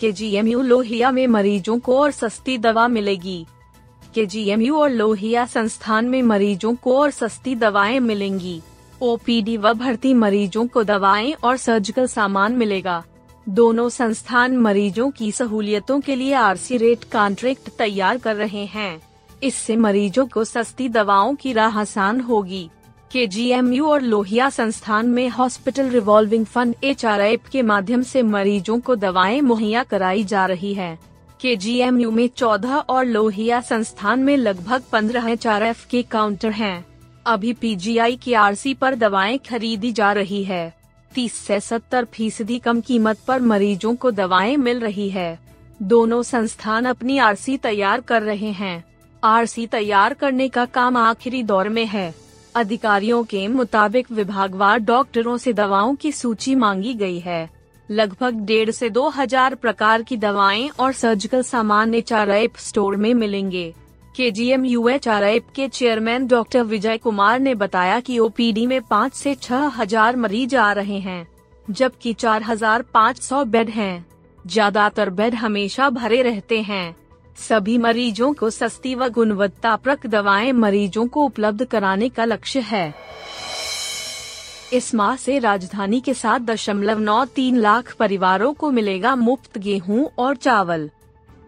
के जी लोहिया में मरीजों को और सस्ती दवा मिलेगी। के जी और लोहिया संस्थान में मरीजों को और सस्ती दवाएँ मिलेंगी। ओपीडी व भर्ती मरीजों को दवाएँ और सर्जिकल सामान मिलेगा। दोनों संस्थान मरीजों की सहूलियतों के लिए आरसी रेट कॉन्ट्रैक्ट तैयार कर रहे हैं। इससे मरीजों को सस्ती दवाओं की राह आसान होगी। के और लोहिया संस्थान में हॉस्पिटल रिवॉल्विंग फंड एच के माध्यम से मरीजों को दवाएँ मुहैया कराई जा रही है। के में 14 और लोहिया संस्थान में लगभग 15 एच के काउंटर हैं। अभी पीजीआई की आरसी पर दवाएँ खरीदी जा रही है। 30 से 70 फ़ीसदी कम कीमत पर मरीजों को दवाएँ मिल रही है। दोनों संस्थान अपनी आरसी तैयार कर रहे हैं। आरसी तैयार करने का काम आखिरी दौर में है। अधिकारियों के मुताबिक विभागवार डॉक्टरों से दवाओं की सूची मांगी गई है। लगभग डेढ़ से दो हज़ार प्रकार की दवाएँ और सर्जिकल सामान एच स्टोर में मिलेंगे। K G M U H के चेयरमैन डॉक्टर विजय कुमार ने बताया कि ओपीडी में पाँच से छह हज़ार मरीज़ आ रहे हैं, जबकि चार हज़ार पाँच सौ बेड हैं। ज़्यादातर बेड हमेशा भरे रहते हैं। सभी मरीजों को सस्ती व गुणवत्ताप्रक दवाएँ मरीजों को उपलब्ध कराने का लक्ष्य है। इस माह से राजधानी के साथ दशमलव नौ तीन लाख परिवारों को मिलेगा मुफ़्त गेहूँ और चावल।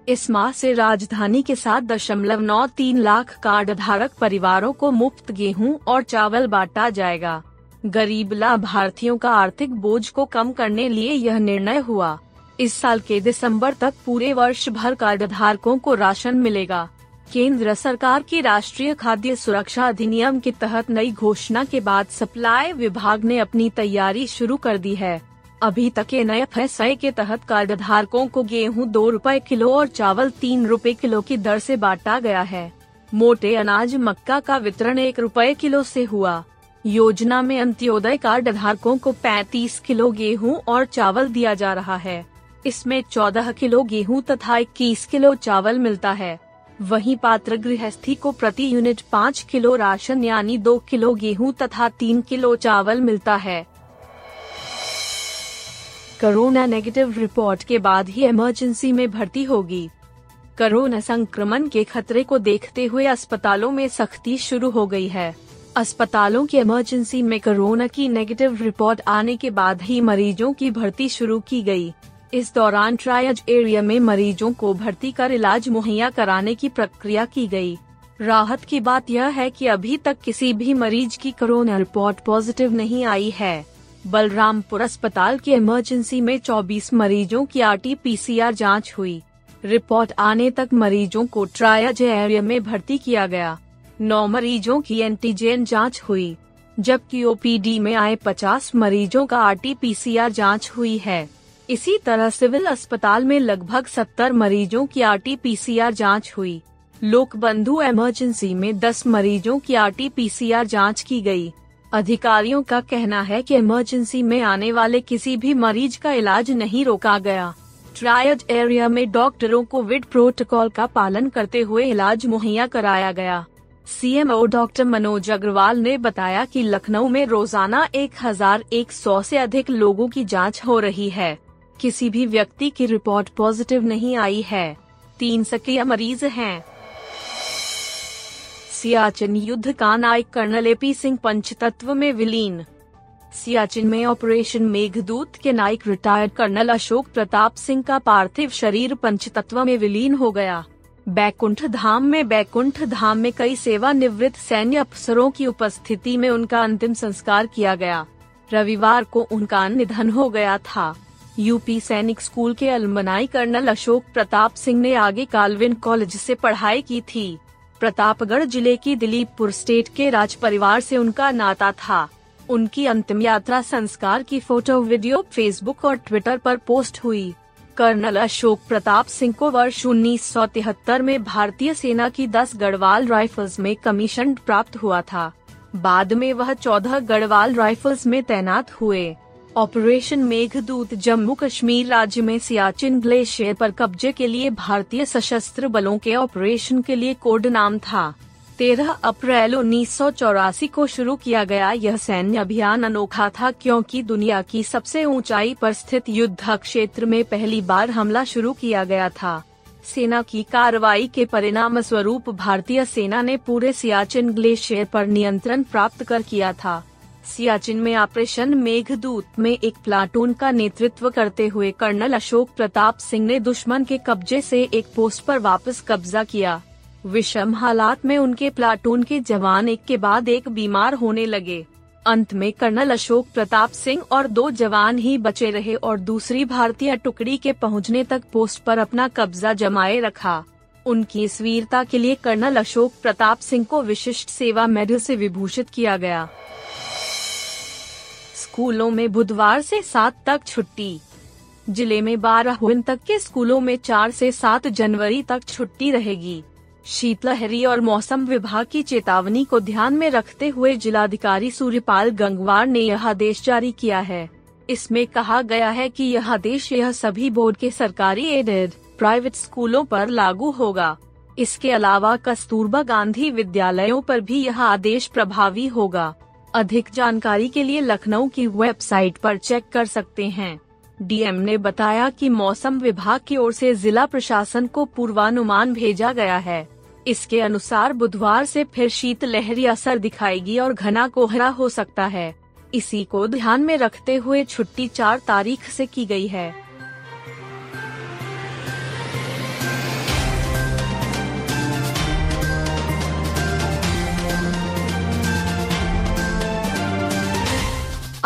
इस माह से राजधानी के साथ दशमलव नौ तीन लाख कार्ड धारक परिवारों को मुफ़्त गेहूँ और चावल बांटा जाएगा। गरीब लाभार्थियों का आर्थिक बोझ को कम करने लिए यह निर्णय हुआ। इस साल के दिसंबर तक पूरे वर्ष भर कार्ड धारकों को राशन मिलेगा। केंद्र सरकार की राष्ट्रीय खाद्य सुरक्षा अधिनियम के तहत नई घोषणा के बाद सप्लाई विभाग ने अपनी तैयारी शुरू कर दी है। अभी तक नए फैसले के तहत कार्ड धारकों को गेहूँ दो रूपए किलो और चावल तीन रूपए किलो की दर से बांटा गया है। मोटे अनाज मक्का का वितरण एक रूपए किलो से हुआ। योजना में अंत्योदय कार्ड धारकों को 35 किलो गेहूँ और चावल दिया जा रहा है। इसमें 14 किलो गेहूँ तथा 21 किलो चावल मिलता है। वहीं पात्र गृहस्थी को प्रति यूनिट 5 किलो राशन यानी 2 किलो गेहूँ तथा 3 किलो चावल मिलता है। कोरोना नेगेटिव रिपोर्ट के बाद ही इमरजेंसी में भर्ती होगी। कोरोना संक्रमण के खतरे को देखते हुए अस्पतालों में सख्ती शुरू हो गई है। अस्पतालों की इमरजेंसी में कोरोना की नेगेटिव रिपोर्ट आने के बाद ही मरीजों की भर्ती शुरू की गई। इस दौरान ट्रायज एरिया में मरीजों को भर्ती कर इलाज मुहैया कराने की प्रक्रिया की गई। राहत की बात यह है कि अभी तक किसी भी मरीज़ की कोरोना रिपोर्ट पॉजिटिव नहीं आई है। बलरामपुर अस्पताल के इमरजेंसी में 24 मरीजों की आर टी जाँच हुई। रिपोर्ट आने तक मरीजों को ट्रायज एरिया में भर्ती किया गया। नौ मरीजों की एंटीजेन जाँच हुई, जबकि ओपीडी में आए 50 मरीजों का आर टी जाँच हुई है। इसी तरह सिविल अस्पताल में लगभग 70 मरीजों की आर टी जाँच हुई। लोक बंधु इमरजेंसी में 10 मरीजों की आर टी जाँच की गई। अधिकारियों का कहना है कि इमरजेंसी में आने वाले किसी भी मरीज़ का इलाज नहीं रोका गया। ट्रायड एरिया में डॉक्टरों को विड प्रोटोकॉल का पालन करते हुए इलाज मुहैया कराया गया। सीएमओ डॉक्टर मनोज अग्रवाल ने बताया कि लखनऊ में रोज़ाना 1100 से अधिक लोगों की जाँच हो रही है। किसी भी व्यक्ति की रिपोर्ट पॉजिटिव नहीं आई है। तीन सक्रिय मरीज़ हैं। सियाचिन युद्ध का नायक कर्नल एपी सिंह पंचतत्व में विलीन। सियाचिन में ऑपरेशन मेघदूत के नायक रिटायर्ड कर्नल अशोक प्रताप सिंह का पार्थिव शरीर पंचतत्व में विलीन हो गया। बैकुंठ धाम में बैकुंठ धाम में कई सेवानिवृत्त सैन्य अफसरों की उपस्थिति में उनका अंतिम संस्कार किया गया। रविवार को उनका निधन हो गया था। यूपी सैनिक स्कूल के अलमनाई कर्नल अशोक प्रताप सिंह ने आगे कालविन कॉलेज से पढ़ाई की थी। प्रतापगढ़ ज़िले की दिलीपपुर स्टेट के राज परिवार से उनका नाता था। उनकी अंतिम यात्रा संस्कार की फ़ोटो, वीडियो, फेसबुक और ट्विटर पर पोस्ट हुई। कर्नल अशोक प्रताप सिंह को वर्ष 1973 में भारतीय सेना की 10 गढ़वाल राइफल्स में कमीशन प्राप्त हुआ था। बाद में वह 14 गढ़वाल राइफल्स में तैनात हुए। ऑपरेशन मेघदूत जम्मू कश्मीर राज्य में सियाचिन ग्लेशियर पर कब्जे के लिए भारतीय सशस्त्र बलों के ऑपरेशन के लिए कोड नाम था। तेरह अप्रैल उन्नीस सौ चौरासी को शुरू किया गया यह सैन्य अभियान अनोखा था क्योंकि दुनिया की सबसे ऊंचाई पर स्थित युद्ध क्षेत्र में पहली बार हमला शुरू किया गया था। सेना की कार्रवाई के परिणाम स्वरूप भारतीय सेना ने पूरे सियाचिन ग्लेशियर पर नियंत्रण प्राप्त कर किया था। सियाचिन में ऑपरेशन मेघदूत में एक प्लाटून का नेतृत्व करते हुए कर्नल अशोक प्रताप सिंह ने दुश्मन के कब्जे से एक पोस्ट पर वापस कब्जा किया। विषम हालात में उनके प्लाटून के जवान एक के बाद एक बीमार होने लगे। अंत में कर्नल अशोक प्रताप सिंह और दो जवान ही बचे रहे और दूसरी भारतीय टुकड़ी के पहुँचने तक पोस्ट पर अपना कब्जा जमाए रखा। उनकी इस वीरता के लिए कर्नल अशोक प्रताप सिंह को विशिष्ट सेवा मेडल से विभूषित किया गया। स्कूलों में बुधवार से सात तक छुट्टी। ज़िले में बारह तक के स्कूलों में चार से सात जनवरी तक छुट्टी रहेगी। शीतलहरी और मौसम विभाग की चेतावनी को ध्यान में रखते हुए जिलाधिकारी सूर्यपाल गंगवार ने यह आदेश जारी किया है। इसमें कहा गया है कि यह आदेश यह सभी बोर्ड के सरकारी एडेड, प्राइवेट स्कूलों पर लागू होगा। इसके अलावा कस्तूरबा गांधी विद्यालयों पर भी यह आदेश प्रभावी होगा। अधिक जानकारी के लिए लखनऊ की वेबसाइट पर चेक कर सकते हैं। डीएम ने बताया कि मौसम विभाग की ओर से जिला प्रशासन को पूर्वानुमान भेजा गया है। इसके अनुसार बुधवार से फिर शीत लहरी असर दिखाएगी और घना कोहरा हो सकता है। इसी को ध्यान में रखते हुए छुट्टी चार तारीख से की गई है।